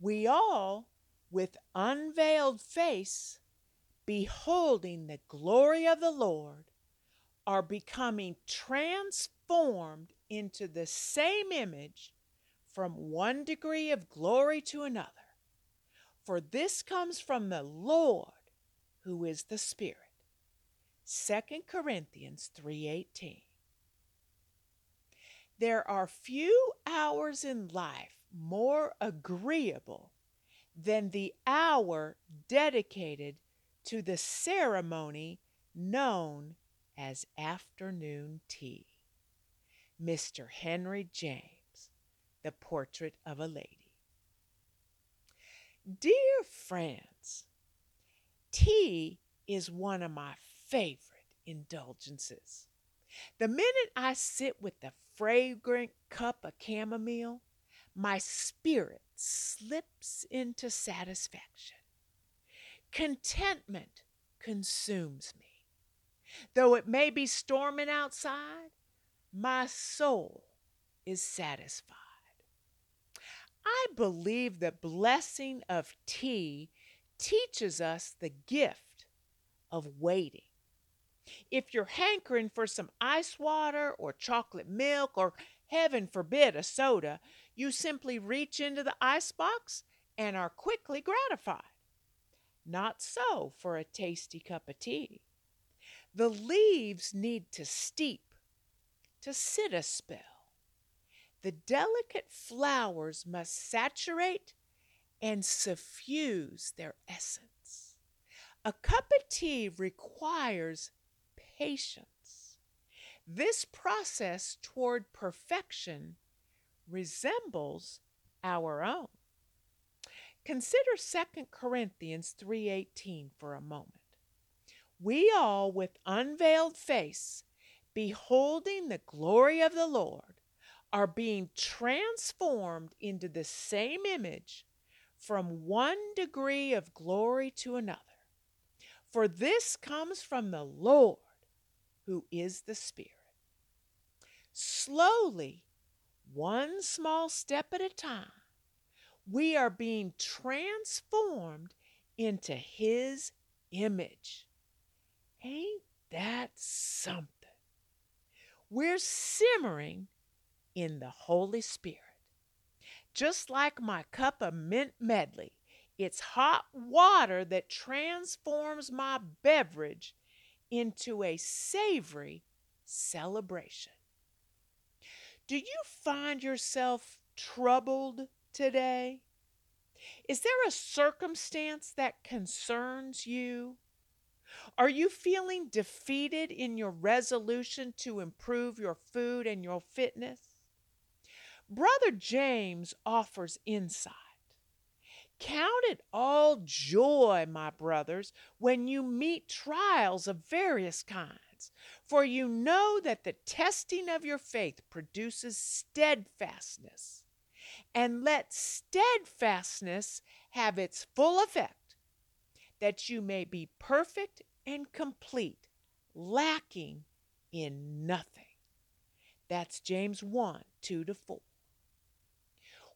we all, with unveiled face, beholding the glory of the Lord, are becoming transformed into the same image from one degree of glory to another. For this comes from the Lord, who is the Spirit. 2 Corinthians 3:18 There are few hours in life more agreeable than the hour dedicated to the ceremony known as afternoon tea. Mr. Henry James, The Portrait of a Lady. Dear friends, tea is one of my favorite indulgences. The minute I sit with the fragrant cup of chamomile, my spirit slips into satisfaction. Contentment consumes me. Though it may be storming outside, my soul is satisfied. I believe the blessing of tea teaches us the gift of waiting. If you're hankering for some ice water or chocolate milk or, heaven forbid, a soda, you simply reach into the ice box and are quickly gratified. Not so for a tasty cup of tea. The leaves need to steep, to sit a spell. The delicate flowers must saturate and suffuse their essence. A cup of tea requires patience. This process toward perfection resembles our own. Consider 2 Corinthians 3:18 for a moment. We all with unveiled face beholding the glory of the Lord are being transformed into the same image from one degree of glory to another. For this comes from the Lord, who is the Spirit. Slowly, one small step at a time, we are being transformed into His image. Ain't that something? We're simmering in the Holy Spirit. Just like my cup of mint medley, it's hot water that transforms my beverage into a savory celebration. Do you find yourself troubled today? Is there a circumstance that concerns you? Are you feeling defeated in your resolution to improve your food and your fitness? Brother James offers insight. Count it all joy, my brothers, when you meet trials of various kinds, for you know that the testing of your faith produces steadfastness. And let steadfastness have its full effect, that you may be perfect and complete, lacking in nothing. That's James 1 2 to 4.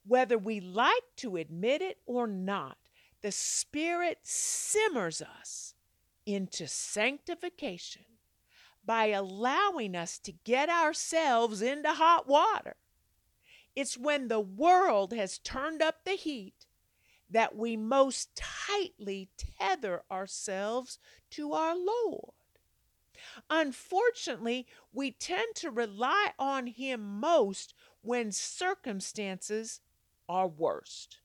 Whether we like to admit it or not, the Spirit simmers us into sanctification by allowing us to get ourselves into hot water. It's when the world has turned up the heat that we most tightly tether ourselves to our Lord. Unfortunately, we tend to rely on Him most when circumstances are worst.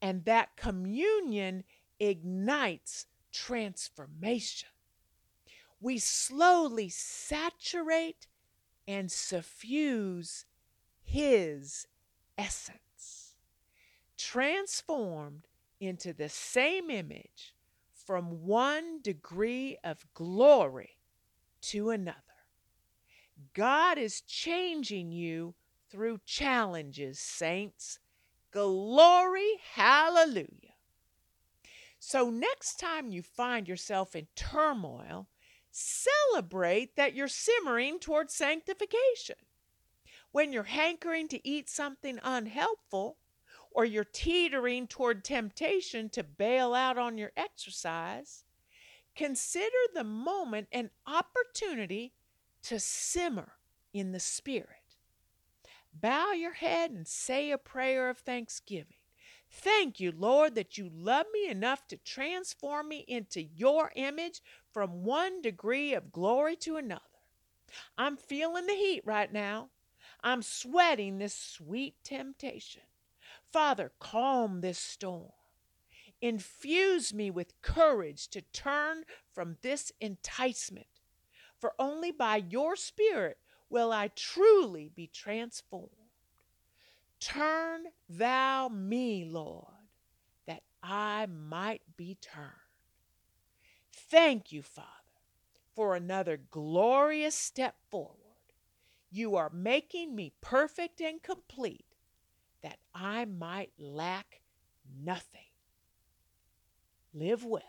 And that communion ignites transformation. We slowly saturate and suffuse His essence, transformed into the same image from one degree of glory to another. God is changing you through challenges, saints. Glory, hallelujah. So, next time you find yourself in turmoil, celebrate that you're simmering towards sanctification. When you're hankering to eat something unhelpful, or you're teetering toward temptation to bail out on your exercise, consider the moment an opportunity to simmer in the Spirit. Bow your head and say a prayer of thanksgiving. Thank you, Lord, that you love me enough to transform me into your image from one degree of glory to another. I'm feeling the heat right now. I'm sweating this sweet temptation. Father, calm this storm. Infuse me with courage to turn from this enticement, for only by your Spirit will I truly be transformed. Turn thou me, Lord, that I might be turned. Thank you, Father, for another glorious step forward. You are making me perfect and complete that I might lack nothing. Live well.